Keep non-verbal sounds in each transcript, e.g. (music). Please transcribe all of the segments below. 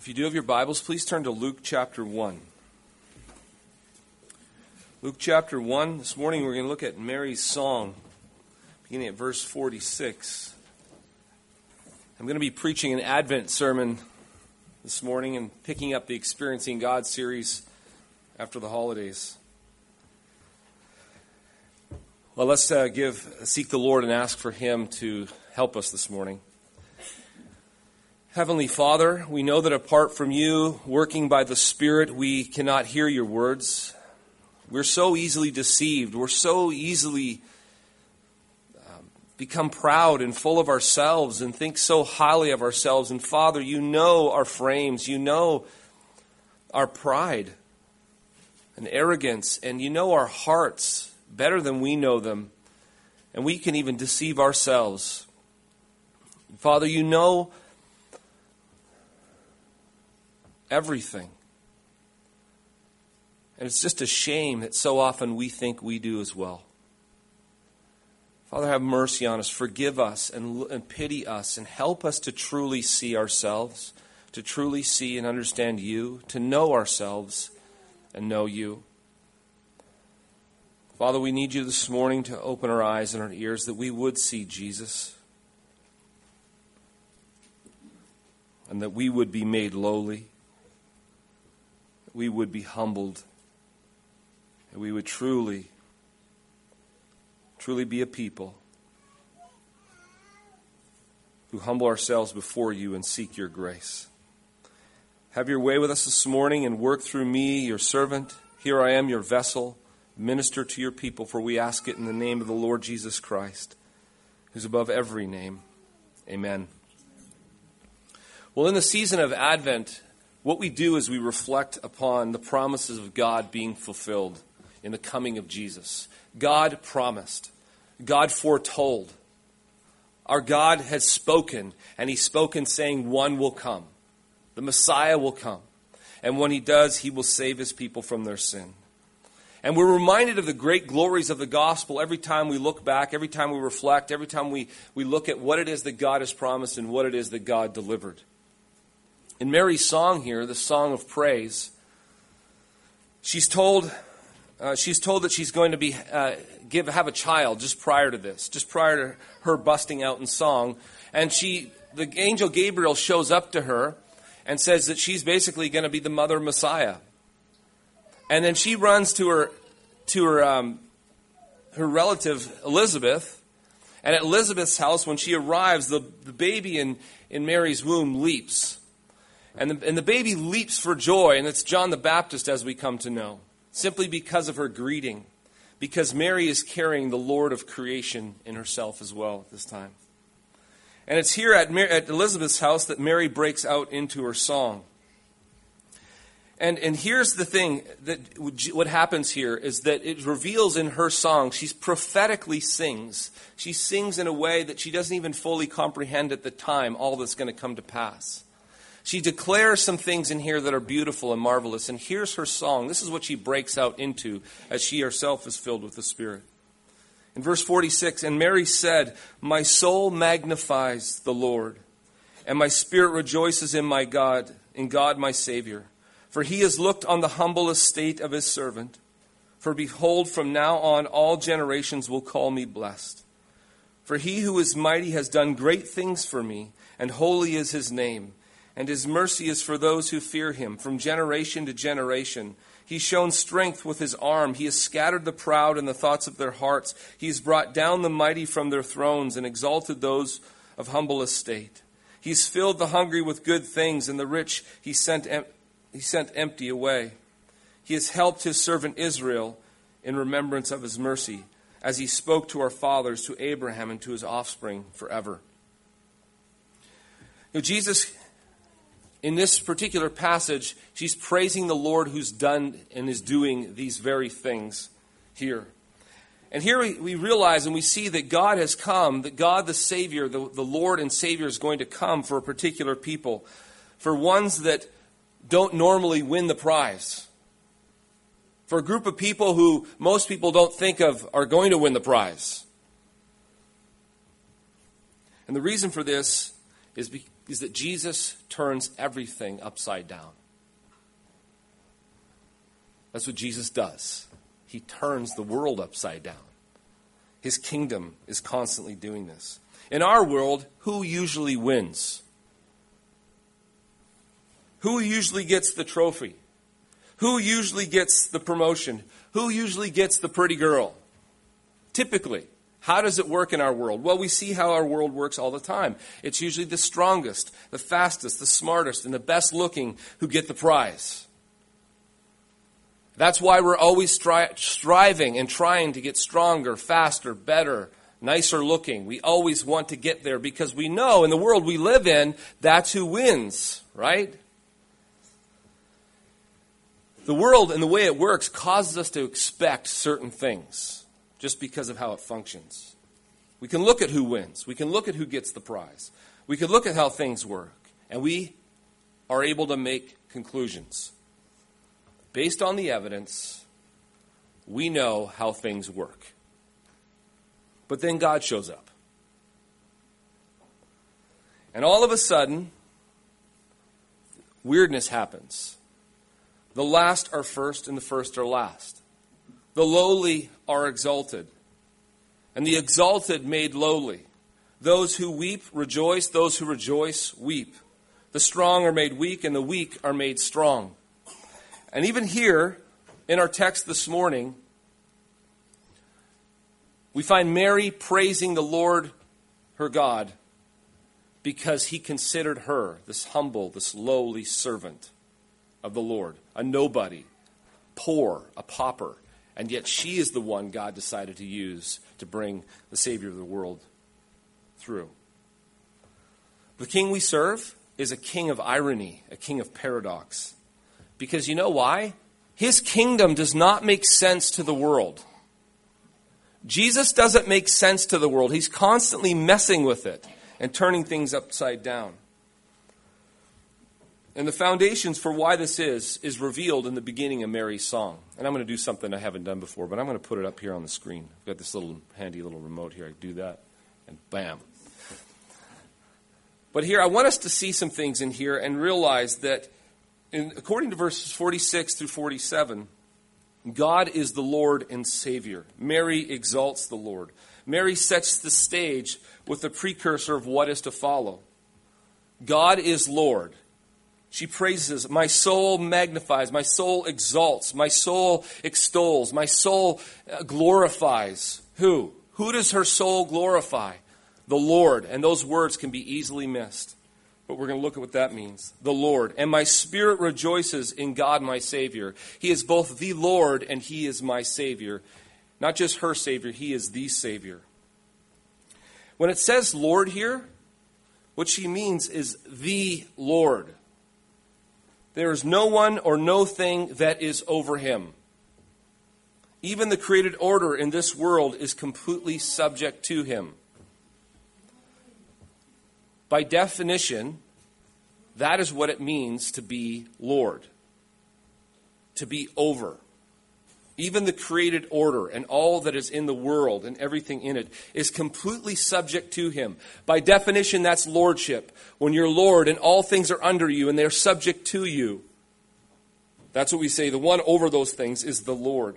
If you do have your Bibles, please turn to Luke chapter 1. Luke chapter 1. This morning we're going to look at Mary's song, beginning at verse 46. I'm going to be preaching an Advent sermon this morning and picking up the Experiencing God series after the holidays. Well, let's uh, give seek the Lord and ask for Him to help us this morning. Heavenly Father, we know that apart from you working by the Spirit, we cannot hear your words. We're so easily deceived. We're so easily um, become proud and full of ourselves and think so highly of ourselves. And Father, you know our frames. You know our pride and arrogance. And you know our hearts better than we know them. And we can even deceive ourselves. Father, you know everything. And it's just a shame that so often we think we do as well. Father, have mercy on us. Forgive us and, and pity us and help us to truly see ourselves, to truly see and understand you, to know ourselves and know you. Father, we need you this morning to open our eyes and our ears that we would see Jesus and that we would be made lowly we would be humbled, and we would truly, truly be a people who humble ourselves before you and seek your grace. Have your way with us this morning and work through me, your servant. Here I am, your vessel. Minister to your people, for we ask it in the name of the Lord Jesus Christ, who's above every name. Amen. Well, in the season of Advent, what we do is we reflect upon the promises of God being fulfilled in the coming of Jesus. God promised, God foretold. Our God has spoken, and He's spoken saying, One will come. The Messiah will come. And when He does, He will save His people from their sin. And we're reminded of the great glories of the gospel every time we look back, every time we reflect, every time we, we look at what it is that God has promised and what it is that God delivered. In Mary's song here, the song of praise, she's told, uh, she's told that she's going to be, uh, give, have a child just prior to this, just prior to her busting out in song. And she, the angel Gabriel shows up to her and says that she's basically going to be the mother Messiah. And then she runs to her, to her, um, her relative Elizabeth. And at Elizabeth's house, when she arrives, the, the baby in, in Mary's womb leaps. And the, and the baby leaps for joy, and it's John the Baptist as we come to know, simply because of her greeting, because Mary is carrying the Lord of creation in herself as well at this time. And it's here at, Mary, at Elizabeth's house that Mary breaks out into her song. And, and here's the thing that what happens here is that it reveals in her song, she prophetically sings. She sings in a way that she doesn't even fully comprehend at the time all that's going to come to pass. She declares some things in here that are beautiful and marvelous. And here's her song. This is what she breaks out into as she herself is filled with the Spirit. In verse 46, and Mary said, My soul magnifies the Lord, and my spirit rejoices in my God, in God my Savior. For he has looked on the humble estate of his servant. For behold, from now on all generations will call me blessed. For he who is mighty has done great things for me, and holy is his name and his mercy is for those who fear him from generation to generation. He's shown strength with his arm. He has scattered the proud in the thoughts of their hearts. He has brought down the mighty from their thrones and exalted those of humble estate. He's filled the hungry with good things, and the rich he sent, em- he sent empty away. He has helped his servant Israel in remembrance of his mercy, as he spoke to our fathers, to Abraham, and to his offspring forever. Know, Jesus in this particular passage, she's praising the Lord who's done and is doing these very things here. And here we, we realize and we see that God has come, that God the Savior, the, the Lord and Savior, is going to come for a particular people, for ones that don't normally win the prize. For a group of people who most people don't think of are going to win the prize. And the reason for this is is that Jesus turns everything upside down. That's what Jesus does. He turns the world upside down. His kingdom is constantly doing this. In our world, who usually wins? Who usually gets the trophy? Who usually gets the promotion? Who usually gets the pretty girl? Typically. How does it work in our world? Well, we see how our world works all the time. It's usually the strongest, the fastest, the smartest, and the best looking who get the prize. That's why we're always stri- striving and trying to get stronger, faster, better, nicer looking. We always want to get there because we know in the world we live in, that's who wins, right? The world and the way it works causes us to expect certain things just because of how it functions. We can look at who wins, we can look at who gets the prize, we can look at how things work, and we are able to make conclusions. Based on the evidence, we know how things work. But then God shows up. And all of a sudden, weirdness happens. The last are first, and the first are last. The lowly are exalted, and the exalted made lowly. Those who weep rejoice, those who rejoice weep. The strong are made weak, and the weak are made strong. And even here in our text this morning, we find Mary praising the Lord her God because he considered her this humble, this lowly servant of the Lord, a nobody, poor, a pauper, and yet she is the one God decided to use to bring the Savior of the world through. The king we serve is a king of irony, a king of paradox. Because you know why? His kingdom does not make sense to the world. Jesus doesn't make sense to the world. He's constantly messing with it and turning things upside down. And the foundations for why this is is revealed in the beginning of Mary's song. And I'm going to do something I haven't done before, but I'm going to put it up here on the screen. I've got this little handy little remote here. I do that, and bam. But here, I want us to see some things in here and realize that in, according to verses 46 through 47, God is the Lord and Savior. Mary exalts the Lord. Mary sets the stage with the precursor of what is to follow. God is Lord. She praises, My soul magnifies, my soul exalts, my soul extols, my soul uh, glorifies. Who? Who does her soul glorify? The Lord. And those words can be easily missed. But we're going to look at what that means. The Lord. And my spirit rejoices in God my Savior. He is both the Lord and He is my Savior. Not just her Savior, He is the Savior. When it says Lord here, what she means is the Lord. There is no one or no thing that is over Him. Even the created order in this world is completely subject to Him. By definition, that is what it means to be Lord, to be over. Even the created order and all that is in the world and everything in it is completely subject to Him. By definition, that's lordship. When you're Lord and all things are under you and they're subject to you. That's what we say. The one over those things is the Lord.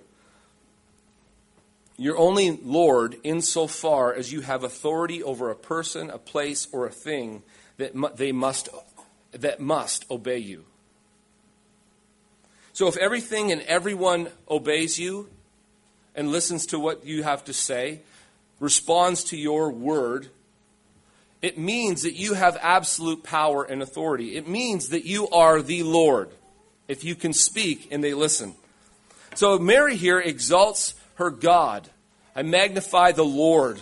You're only Lord insofar as you have authority over a person, a place, or a thing that they must, that must obey you. So if everything and everyone obeys you and listens to what you have to say, responds to your word, it means that you have absolute power and authority. It means that you are the Lord if you can speak and they listen. So Mary here exalts her God. I magnify the Lord.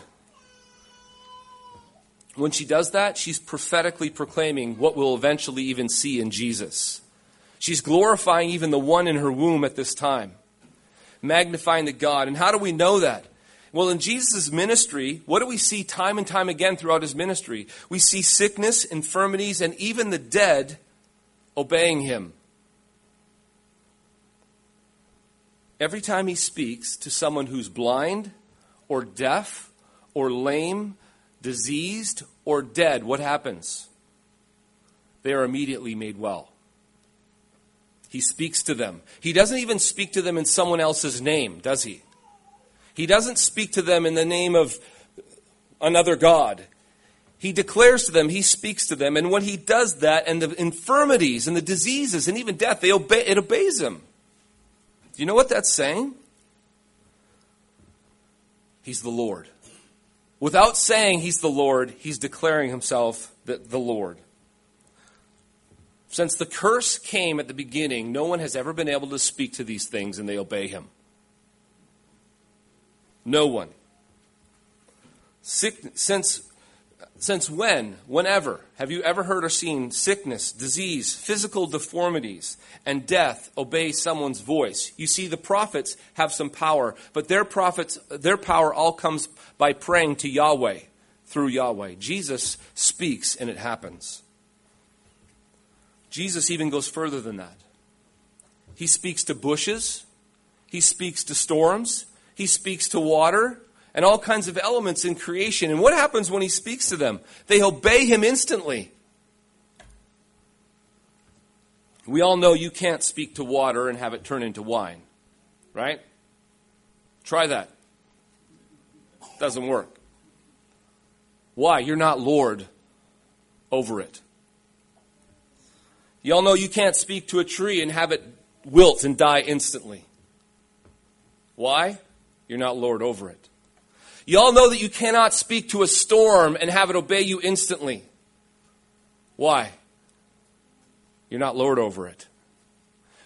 When she does that, she's prophetically proclaiming what we'll eventually even see in Jesus. She's glorifying even the one in her womb at this time, magnifying the God. And how do we know that? Well, in Jesus' ministry, what do we see time and time again throughout his ministry? We see sickness, infirmities, and even the dead obeying him. Every time he speaks to someone who's blind or deaf or lame, diseased or dead, what happens? they are immediately made well. He speaks to them. He doesn't even speak to them in someone else's name, does he? He doesn't speak to them in the name of another God. He declares to them, he speaks to them, and when he does that, and the infirmities and the diseases and even death, they obey, it obeys him. Do you know what that's saying? He's the Lord. Without saying he's the Lord, he's declaring himself the, the Lord. Since the curse came at the beginning, no one has ever been able to speak to these things and they obey him. No one. Sick, since, since when, whenever, have you ever heard or seen sickness, disease, physical deformities, and death obey someone's voice? You see, the prophets have some power, but their prophets, their power all comes by praying to Yahweh through Yahweh. Jesus speaks and it happens. Jesus even goes further than that. He speaks to bushes, he speaks to storms, he speaks to water, and all kinds of elements in creation. And what happens when he speaks to them? They obey him instantly. We all know you can't speak to water and have it turn into wine, right? Try that. Doesn't work. Why? You're not Lord over it. Y'all know you can't speak to a tree and have it wilt and die instantly. Why? You're not Lord over it. Y'all know that you cannot speak to a storm and have it obey you instantly. Why? You're not Lord over it.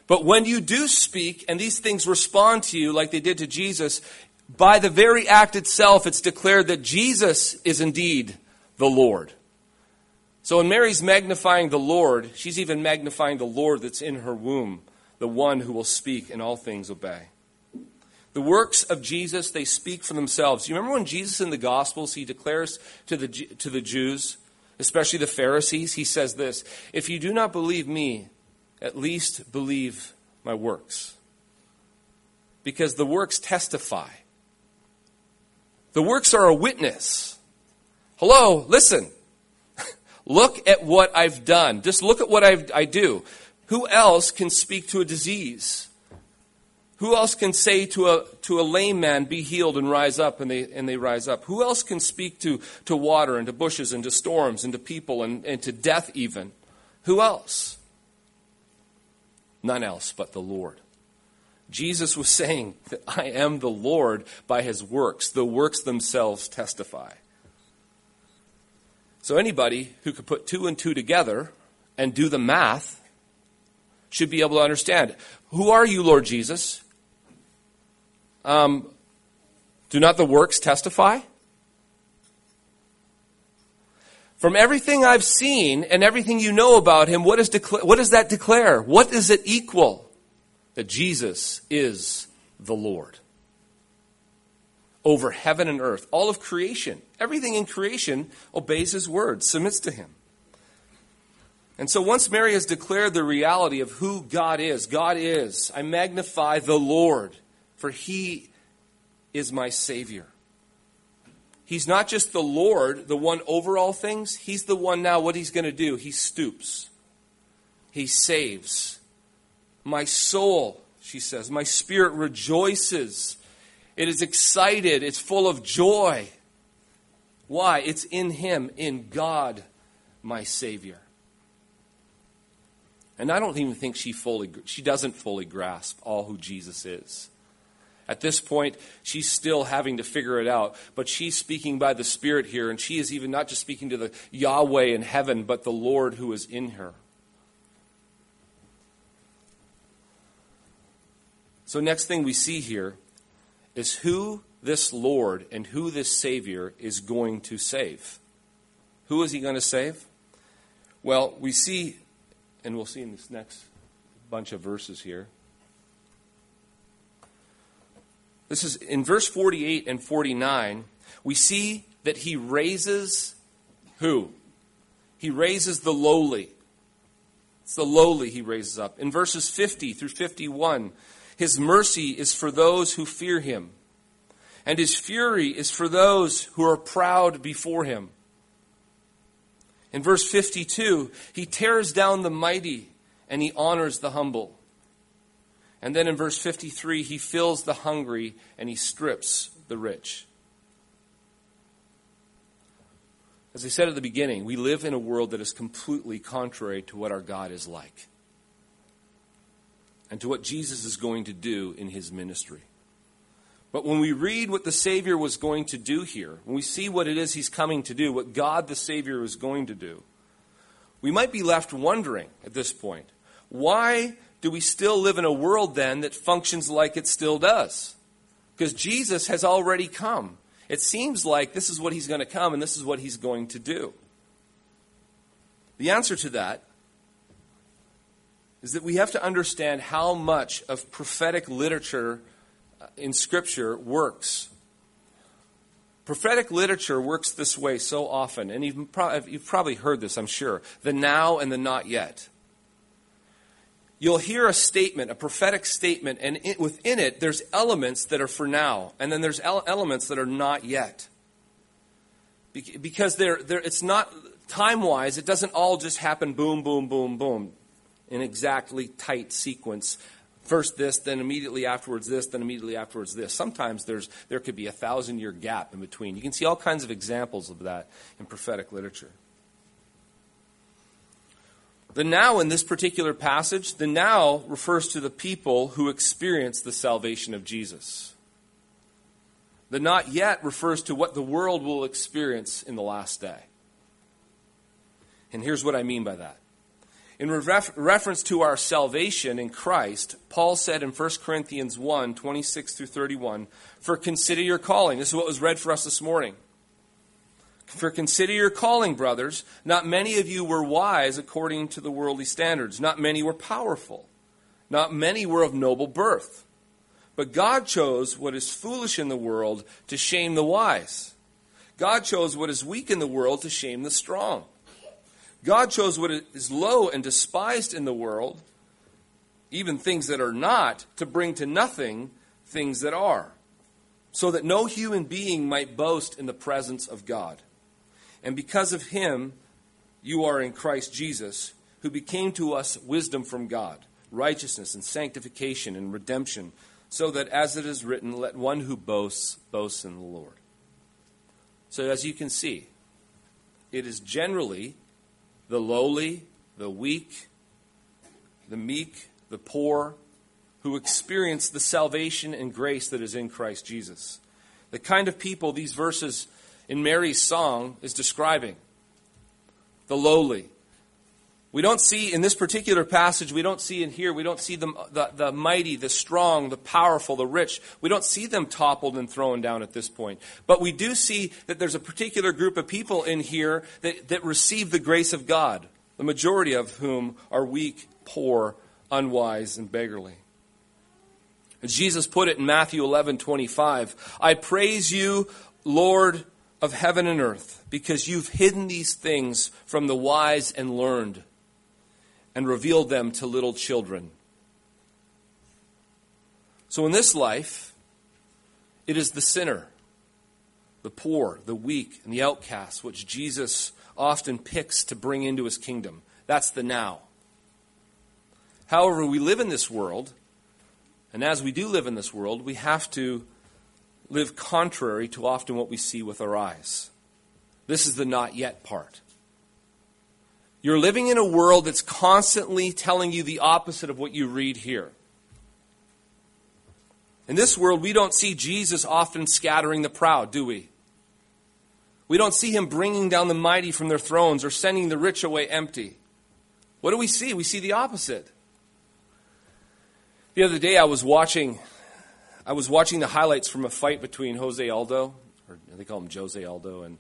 But when you do speak and these things respond to you like they did to Jesus, by the very act itself, it's declared that Jesus is indeed the Lord. So when Mary's magnifying the Lord, she's even magnifying the Lord that's in her womb, the one who will speak and all things obey. The works of Jesus, they speak for themselves. You remember when Jesus in the Gospels, he declares to the, to the Jews, especially the Pharisees, he says this If you do not believe me, at least believe my works. Because the works testify. The works are a witness. Hello, listen. Look at what I've done. Just look at what I've, I do. Who else can speak to a disease? Who else can say to a, to a lame man, be healed and rise up, and they, and they rise up? Who else can speak to, to water and to bushes and to storms and to people and, and to death even? Who else? None else but the Lord. Jesus was (laughs) saying that I am the Lord by his works. The works themselves testify. So anybody who could put two and two together and do the math should be able to understand. Who are you, Lord Jesus? Um, do not the works testify? From everything I've seen and everything you know about him, what, is decla- what does that declare? What does it equal? That Jesus is the Lord over heaven and earth, all of creation. Everything in creation obeys his word, submits to him. And so once Mary has declared the reality of who God is, God is, I magnify the Lord, for he is my Savior. He's not just the Lord, the one over all things. He's the one now, what he's going to do? He stoops, he saves. My soul, she says, my spirit rejoices it is excited. It's full of joy. Why? It's in Him, in God, my Savior. And I don't even think she fully, she doesn't fully grasp all who Jesus is. At this point, she's still having to figure it out, but she's speaking by the Spirit here, and she is even not just speaking to the Yahweh in heaven, but the Lord who is in her. So, next thing we see here is who this Lord and who this Savior is going to save. Who is he going to save? Well, we see, and we'll see in this next bunch of verses here. This is in verse 48 and 49, we see that he raises who? He raises the lowly. It's the lowly he raises up. In verses 50 through 51, his mercy is for those who fear him, and his fury is for those who are proud before him. In verse 52, he tears down the mighty and he honors the humble. And then in verse 53, he fills the hungry and he strips the rich. As I said at the beginning, we live in a world that is completely contrary to what our God is like and to what Jesus is going to do in his ministry. But when we read what the Savior was going to do here, when we see what it is he's coming to do, what God the Savior is going to do, we might be left wondering at this point why do we still live in a world then that functions like it still does? Because Jesus has already come. It seems like this is what he's going to come and this is what he's going to do. The answer to that is that we have to understand how much of prophetic literature in Scripture works. Prophetic literature works this way so often, and you've, probably heard this, I'm sure the now and the not yet you'll hear a statement, a prophetic statement, and it, within it, there's elements that are for now, and then there's elements that are not yet. Because they're, they're, it's not time wise, it doesn't all just happen boom, boom, boom, boom in exactly tight sequence. First this, then immediately afterwards this, then immediately afterwards this. Sometimes there's, there could be a thousand year gap in between. You can see all kinds of examples of that in prophetic literature. The now in this particular passage, the now refers to the people who experience the salvation of Jesus. The not yet refers to what the world will experience in the last day. And here's what I mean by that. In ref- reference to our salvation in Christ, Paul said in 1 Corinthians 1 26 through 31, For consider your calling. This is what was read for us this morning. For consider your calling, brothers. Not many of you were wise according to the worldly standards. Not many were powerful. Not many were of noble birth. But God chose what is foolish in the world to shame the wise. God chose what is weak in the world to shame the strong. God chose what is low and despised in the world, even things that are not, to bring to nothing things that are, so that no human being might boast in the presence of God. And because of him, you are in Christ Jesus, who became to us wisdom from God, righteousness and sanctification and redemption, so that as it is written, let one who boasts boast in the Lord. So, as you can see, it is generally the lowly, the weak, the meek, the poor who experience the salvation and grace that is in Christ Jesus. The kind of people these verses in Mary's song is describing the lowly. We don't see in this particular passage, we don't see in here, we don't see the, the, the, mighty, the strong, the powerful, the rich. We don't see them toppled and thrown down at this point. But we do see that there's a particular group of people in here that, that receive the grace of God, the majority of whom are weak, poor, unwise, and beggarly. Jesus put it in Matthew 11 25. I praise you, Lord of heaven and earth, because you've hidden these things from the wise and learned and revealed them to little children. So in this life, it is the sinner, the poor, the weak, and the outcast which Jesus often picks to bring into his kingdom. That's the now. However, we live in this world, and as we do live in this world, we have to live contrary to often what we see with our eyes. This is the not yet part. You're living in a world that's constantly telling you the opposite of what you read here. In this world, we don't see Jesus often scattering the proud, do we? We don't see him bringing down the mighty from their thrones or sending the rich away empty. What do we see? We see the opposite. The other day, I was watching I was watching the highlights from a fight between Jose Aldo, or they call him Jose Aldo, and,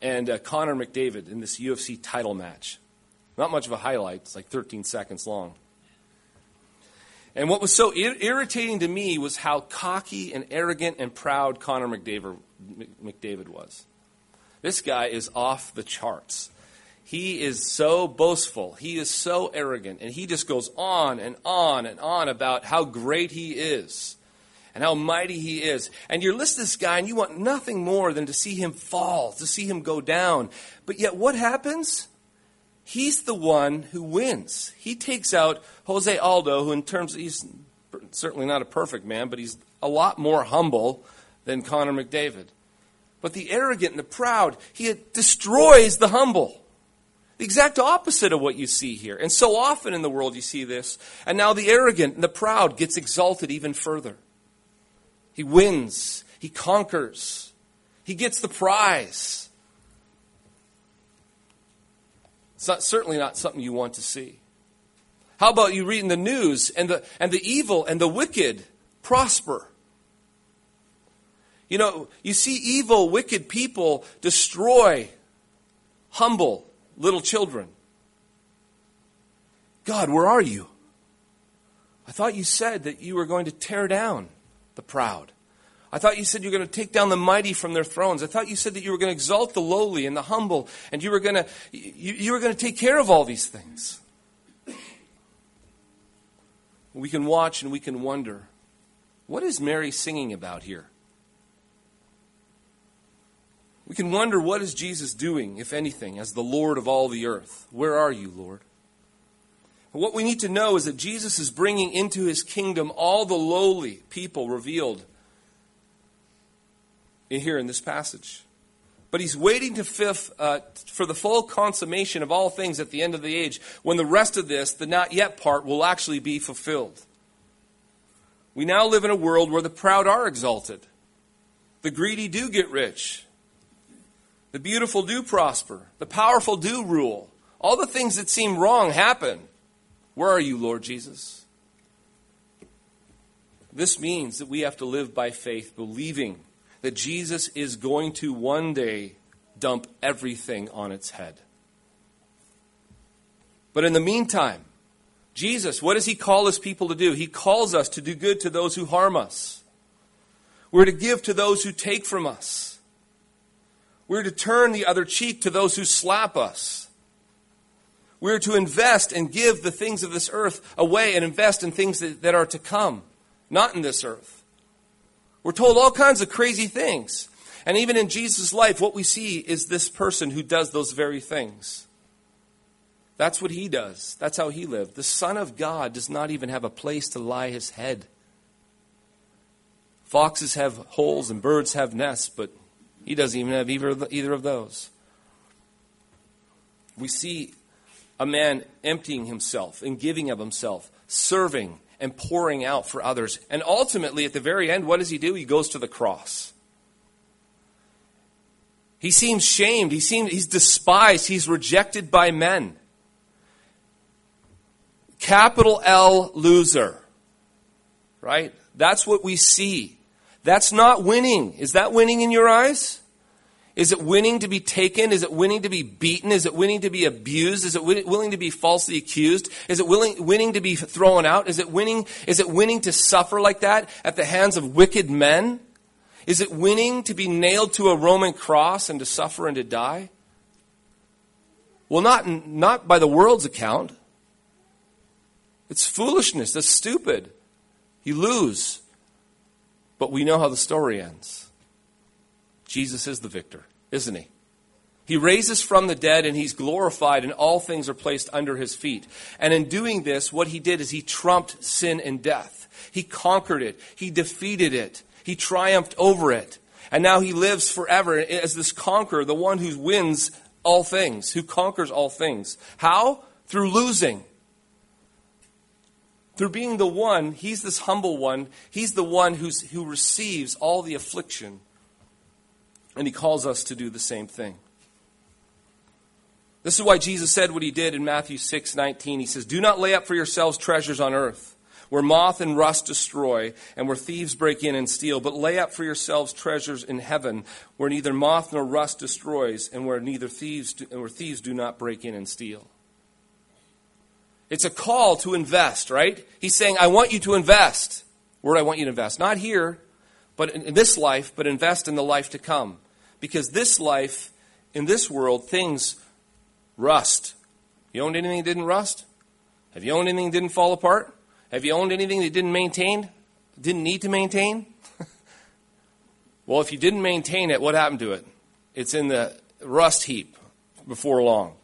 and uh, Connor McDavid in this UFC title match. Not much of a highlight, it's like 13 seconds long. And what was so ir- irritating to me was how cocky and arrogant and proud Connor McDavid, McDavid was. This guy is off the charts. He is so boastful. He is so arrogant. And he just goes on and on and on about how great he is and how mighty he is. And you're listening to this guy, and you want nothing more than to see him fall, to see him go down. But yet, what happens? He's the one who wins. He takes out Jose Aldo, who, in terms, of, he's certainly not a perfect man, but he's a lot more humble than Connor McDavid. But the arrogant and the proud, he destroys the humble. The exact opposite of what you see here. And so often in the world you see this. And now the arrogant and the proud gets exalted even further. He wins. He conquers. He gets the prize. It's not, certainly not something you want to see. How about you reading the news and the, and the evil and the wicked prosper? You know, you see evil, wicked people destroy humble, little children. God, where are you? I thought you said that you were going to tear down the proud. I thought you said you were going to take down the mighty from their thrones. I thought you said that you were going to exalt the lowly and the humble, and you were going to, you, you were going to take care of all these things. We can watch and we can wonder what is Mary singing about here? We can wonder what is Jesus doing, if anything, as the Lord of all the earth? Where are you, Lord? What we need to know is that Jesus is bringing into his kingdom all the lowly people revealed here in this passage. But he's waiting to fifth, uh, for the full consummation of all things at the end of the age, when the rest of this, the not yet part, will actually be fulfilled. We now live in a world where the proud are exalted, the greedy do get rich, the beautiful do prosper. The powerful do rule. All the things that seem wrong happen. Where are you, Lord Jesus? This means that we have to live by faith, believing that Jesus is going to one day dump everything on its head. But in the meantime, Jesus, what does he call his people to do? He calls us to do good to those who harm us. We're to give to those who take from us. We're to turn the other cheek to those who slap us. We're to invest and give the things of this earth away and invest in things that, that are to come, not in this earth. We're told all kinds of crazy things. And even in Jesus' life, what we see is this person who does those very things. That's what he does. That's how he lived. The Son of God does not even have a place to lie his head. Foxes have holes and birds have nests, but he doesn't even have either, either of those. We see a man emptying himself and giving of himself, serving and pouring out for others. And ultimately, at the very end, what does he do? He goes to the cross. He seems shamed. He seems, he's despised. He's rejected by men. Capital L loser. Right? That's what we see. That's not winning. Is that winning in your eyes? Is it winning to be taken? Is it winning to be beaten? Is it winning to be abused? Is it willing to be falsely accused? Is it willing, winning to be thrown out? Is it winning, is it winning to suffer like that at the hands of wicked men? Is it winning to be nailed to a Roman cross and to suffer and to die? Well, not, not by the world's account. It's foolishness. That's stupid. You lose. But we know how the story ends. Jesus is the victor, isn't he? He raises from the dead and he's glorified, and all things are placed under his feet. And in doing this, what he did is he trumped sin and death. He conquered it, he defeated it, he triumphed over it. And now he lives forever as this conqueror, the one who wins all things, who conquers all things. How? Through losing through being the one, he's this humble one, he's the one who's, who receives all the affliction. And he calls us to do the same thing. This is why Jesus said what he did in Matthew 6 19. He says, Do not lay up for yourselves treasures on earth, where moth and rust destroy, and where thieves break in and steal, but lay up for yourselves treasures in heaven, where neither moth nor rust destroys, and where neither thieves do, where thieves do not break in and steal. It's a call to invest, right? He's saying, I want you to invest. Where do I want you to invest? Not here, but in this life, but invest in the life to come. Because this life, in this world, things rust. You owned anything that didn't rust? Have you owned anything that didn't fall apart? Have you owned anything that didn't maintain didn't need to maintain? (laughs) well, if you didn't maintain it, what happened to it? It's in the rust heap before long.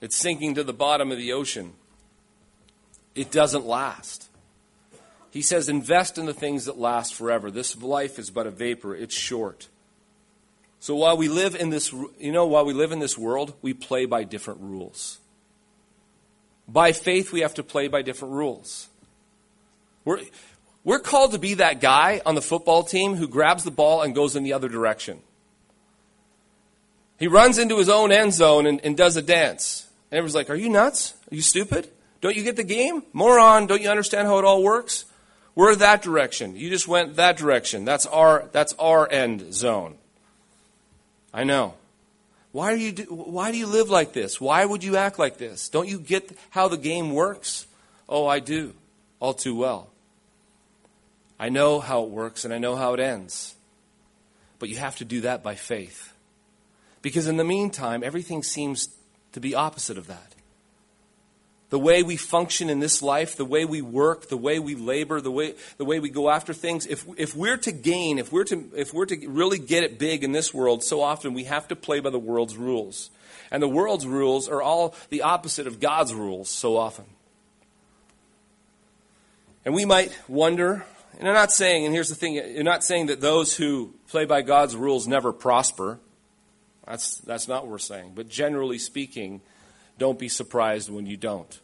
It's sinking to the bottom of the ocean. It doesn't last. He says, invest in the things that last forever. This life is but a vapor, it's short. So while we live in this, you know, while we live in this world, we play by different rules. By faith, we have to play by different rules. We're, we're called to be that guy on the football team who grabs the ball and goes in the other direction. He runs into his own end zone and, and does a dance. And everyone's like, Are you nuts? Are you stupid? Don't you get the game? Moron, don't you understand how it all works? We're that direction. You just went that direction. That's our, that's our end zone. I know. Why, are you do, why do you live like this? Why would you act like this? Don't you get how the game works? Oh, I do, all too well. I know how it works and I know how it ends. But you have to do that by faith. Because in the meantime, everything seems to be opposite of that the way we function in this life, the way we work, the way we labor, the way, the way we go after things, if, if we're to gain, if we're to, if we're to really get it big in this world, so often we have to play by the world's rules. And the world's rules are all the opposite of God's rules so often. And we might wonder, and I'm not saying, and here's the thing, you're not saying that those who play by God's rules never prosper. That's, that's not what we're saying. But generally speaking, don't be surprised when you don't.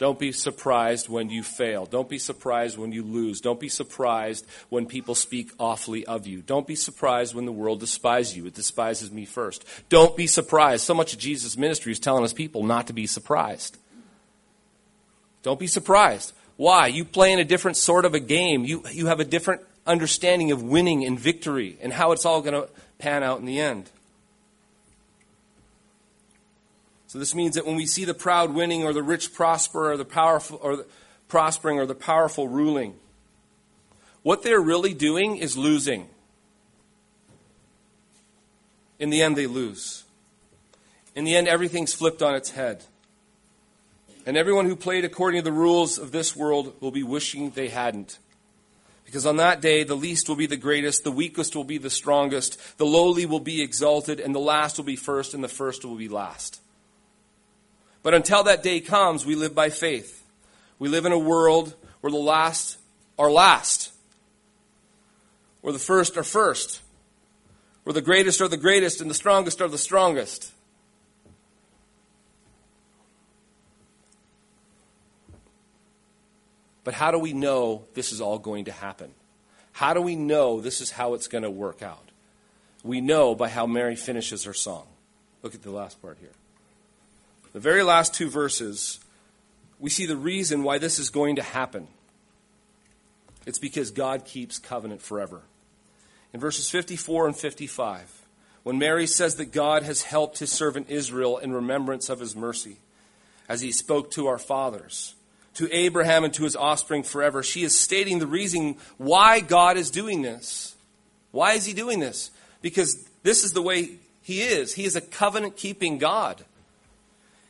Don't be surprised when you fail. Don't be surprised when you lose. Don't be surprised when people speak awfully of you. Don't be surprised when the world despises you. It despises me first. Don't be surprised. So much of Jesus' ministry is telling us people not to be surprised. Don't be surprised. Why? You play in a different sort of a game. You, you have a different understanding of winning and victory and how it's all going to pan out in the end. So this means that when we see the proud winning or the rich prosper or the powerful or the prospering or the powerful ruling, what they're really doing is losing. In the end, they lose. In the end, everything's flipped on its head. And everyone who played according to the rules of this world will be wishing they hadn't. Because on that day, the least will be the greatest, the weakest will be the strongest, the lowly will be exalted, and the last will be first, and the first will be last. But until that day comes, we live by faith. We live in a world where the last are last, where the first are first, where the greatest are the greatest and the strongest are the strongest. But how do we know this is all going to happen? How do we know this is how it's going to work out? We know by how Mary finishes her song. Look at the last part here the very last two verses, we see the reason why this is going to happen. It's because God keeps covenant forever. In verses 54 and 55, when Mary says that God has helped his servant Israel in remembrance of his mercy, as he spoke to our fathers, to Abraham and to his offspring forever, she is stating the reason why God is doing this. Why is he doing this? Because this is the way he is. He is a covenant keeping God.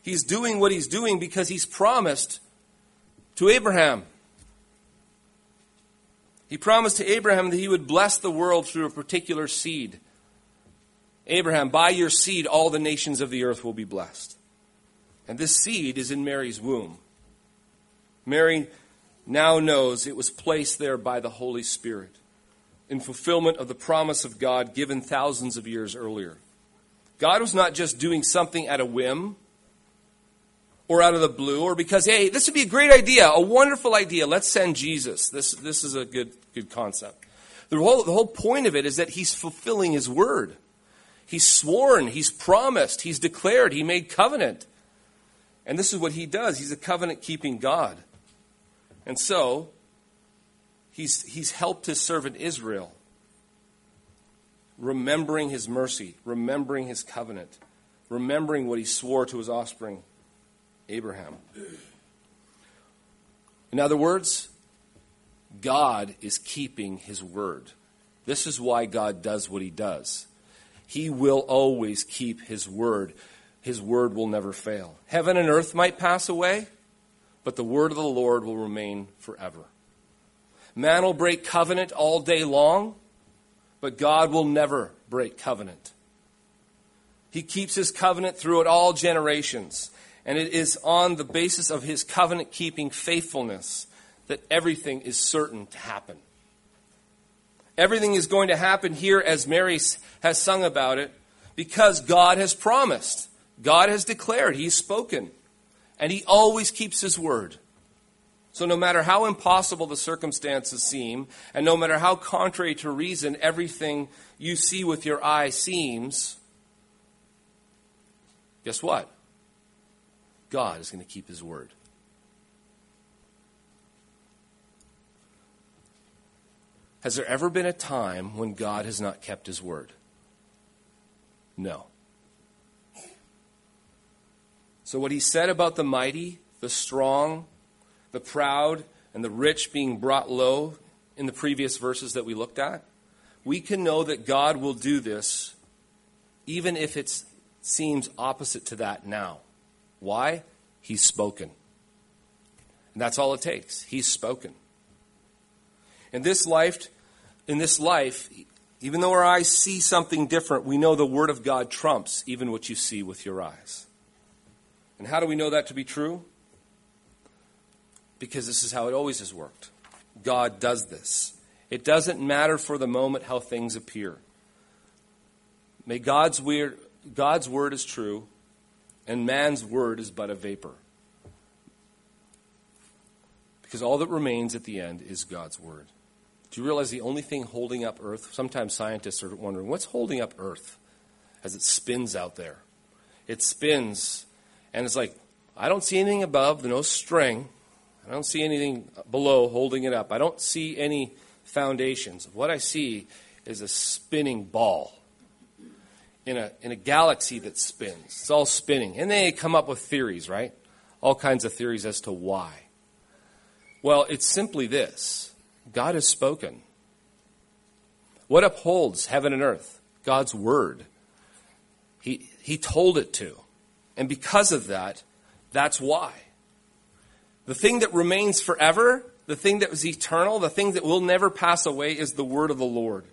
He's doing what he's doing because he's promised to Abraham. He promised to Abraham that he would bless the world through a particular seed. Abraham, by your seed, all the nations of the earth will be blessed. And this seed is in Mary's womb. Mary now knows it was placed there by the Holy Spirit in fulfillment of the promise of God given thousands of years earlier. God was not just doing something at a whim or out of the blue or because, hey, this would be a great idea, a wonderful idea. Let's send Jesus. This, this is a good, good concept. The whole, the whole point of it is that he's fulfilling his word. He's sworn, he's promised, he's declared, he made covenant. And this is what he does. He's a covenant keeping God. And so, he's, he's helped his servant Israel, remembering his mercy, remembering his covenant, remembering what he swore to his offspring Abraham. In other words, God is keeping his word. This is why God does what he does. He will always keep his word. His word will never fail. Heaven and earth might pass away, but the word of the Lord will remain forever. Man will break covenant all day long, but God will never break covenant. He keeps his covenant throughout all generations. And it is on the basis of his covenant keeping faithfulness that everything is certain to happen. Everything is going to happen here as Mary has sung about it because God has promised. God has declared. He's spoken. And he always keeps his word. So, no matter how impossible the circumstances seem, and no matter how contrary to reason everything you see with your eye seems, guess what? God is going to keep his word. Has there ever been a time when God has not kept his word? No. So, what he said about the mighty, the strong, the proud, and the rich being brought low in the previous verses that we looked at, we can know that God will do this even if it seems opposite to that now. Why? He's spoken. And that's all it takes. He's spoken. In this life, in this life, even though our eyes see something different, we know the Word of God trumps even what you see with your eyes. And how do we know that to be true? Because this is how it always has worked. God does this. It doesn't matter for the moment how things appear. May God's word, God's word is true, and man's word is but a vapor. Because all that remains at the end is God's word. Do you realize the only thing holding up Earth? Sometimes scientists are wondering what's holding up Earth as it spins out there. It spins, and it's like, I don't see anything above, no string. I don't see anything below holding it up. I don't see any foundations. What I see is a spinning ball in a, in a galaxy that spins. It's all spinning. And they come up with theories, right? All kinds of theories as to why. Well, it's simply this God has spoken. What upholds heaven and earth? God's word. He, he told it to. And because of that, that's why. The thing that remains forever, the thing that is eternal, the thing that will never pass away is the word of the Lord.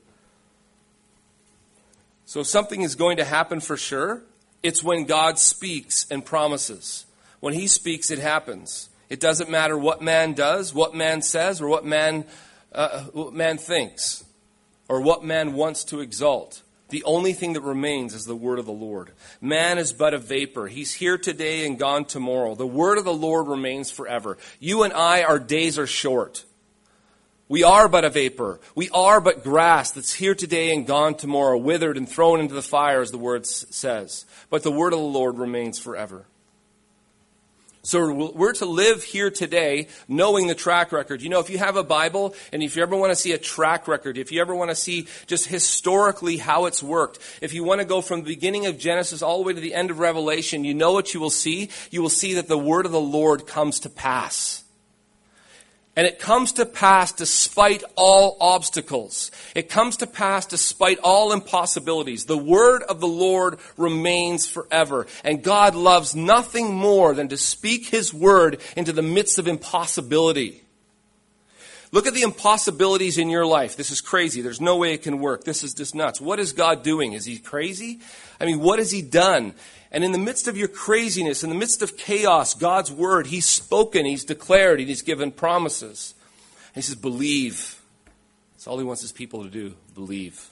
So if something is going to happen for sure, it's when God speaks and promises. When he speaks, it happens. It doesn't matter what man does, what man says, or what man, uh, what man thinks, or what man wants to exalt. The only thing that remains is the word of the Lord. Man is but a vapor. He's here today and gone tomorrow. The word of the Lord remains forever. You and I, our days are short. We are but a vapor. We are but grass that's here today and gone tomorrow, withered and thrown into the fire, as the word says. But the word of the Lord remains forever. So we're to live here today knowing the track record. You know, if you have a Bible and if you ever want to see a track record, if you ever want to see just historically how it's worked, if you want to go from the beginning of Genesis all the way to the end of Revelation, you know what you will see? You will see that the word of the Lord comes to pass. And it comes to pass despite all obstacles. It comes to pass despite all impossibilities. The word of the Lord remains forever. And God loves nothing more than to speak his word into the midst of impossibility. Look at the impossibilities in your life. This is crazy. There's no way it can work. This is just nuts. What is God doing? Is he crazy? I mean, what has he done? And in the midst of your craziness, in the midst of chaos, God's word, He's spoken, He's declared, and He's given promises. And He says, believe. That's all He wants His people to do believe.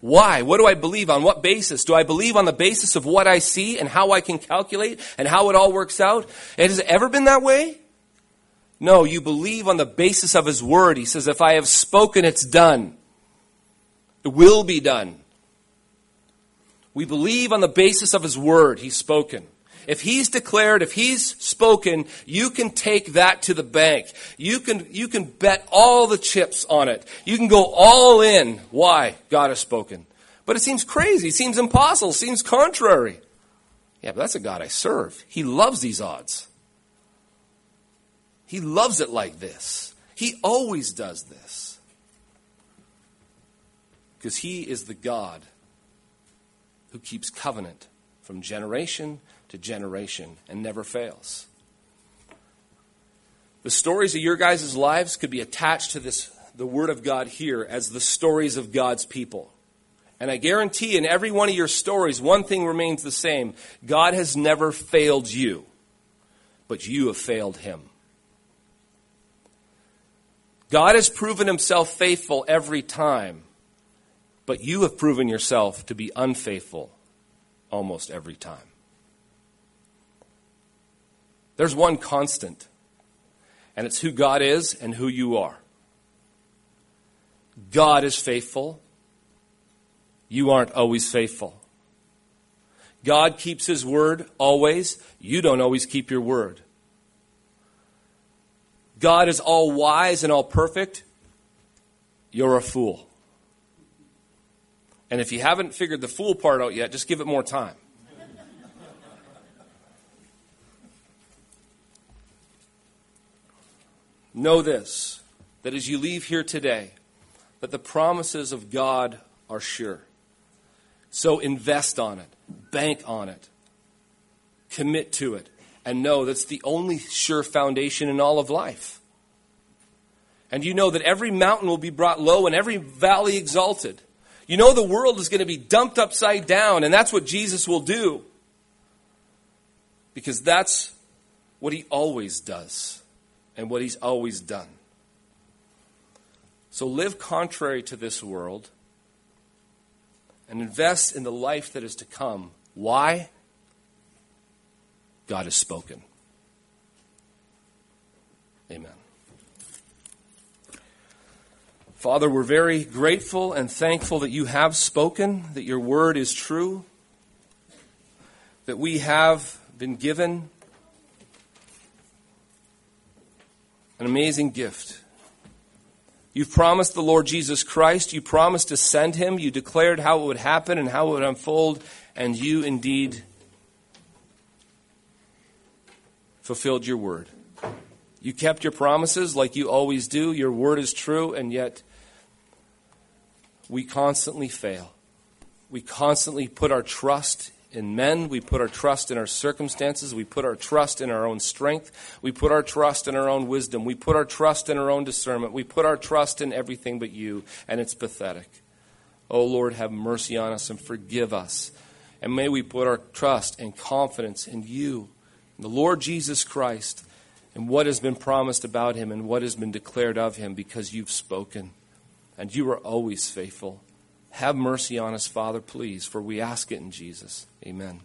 Why? What do I believe on? What basis? Do I believe on the basis of what I see and how I can calculate and how it all works out? And has it ever been that way? No, you believe on the basis of His Word. He says, if I have spoken, it's done. It will be done. We believe on the basis of his word he's spoken. If he's declared, if he's spoken, you can take that to the bank. You can, you can bet all the chips on it. You can go all in. Why? God has spoken. But it seems crazy, seems impossible, seems contrary. Yeah, but that's a God I serve. He loves these odds. He loves it like this. He always does this. Because he is the God who keeps covenant from generation to generation and never fails. The stories of your guys' lives could be attached to this, the Word of God here as the stories of God's people. And I guarantee in every one of your stories, one thing remains the same God has never failed you, but you have failed Him. God has proven Himself faithful every time, but you have proven yourself to be unfaithful almost every time. There's one constant, and it's who God is and who you are. God is faithful. You aren't always faithful. God keeps His word always. You don't always keep your word. God is all wise and all perfect. You're a fool. And if you haven't figured the fool part out yet, just give it more time. know this that as you leave here today, that the promises of God are sure. So invest on it, bank on it, commit to it, and know that's the only sure foundation in all of life. And you know that every mountain will be brought low and every valley exalted. You know the world is going to be dumped upside down, and that's what Jesus will do. Because that's what he always does and what he's always done. So live contrary to this world and invest in the life that is to come. Why? God has spoken. Amen. Father, we're very grateful and thankful that you have spoken, that your word is true, that we have been given an amazing gift. You've promised the Lord Jesus Christ. You promised to send him. You declared how it would happen and how it would unfold, and you indeed fulfilled your word. You kept your promises like you always do. Your word is true, and yet we constantly fail. We constantly put our trust in men. We put our trust in our circumstances. We put our trust in our own strength. We put our trust in our own wisdom. We put our trust in our own discernment. We put our trust in everything but you, and it's pathetic. Oh Lord, have mercy on us and forgive us. And may we put our trust and confidence in you, in the Lord Jesus Christ, and what has been promised about him and what has been declared of him because you've spoken. And you are always faithful. Have mercy on us, Father, please, for we ask it in Jesus. Amen.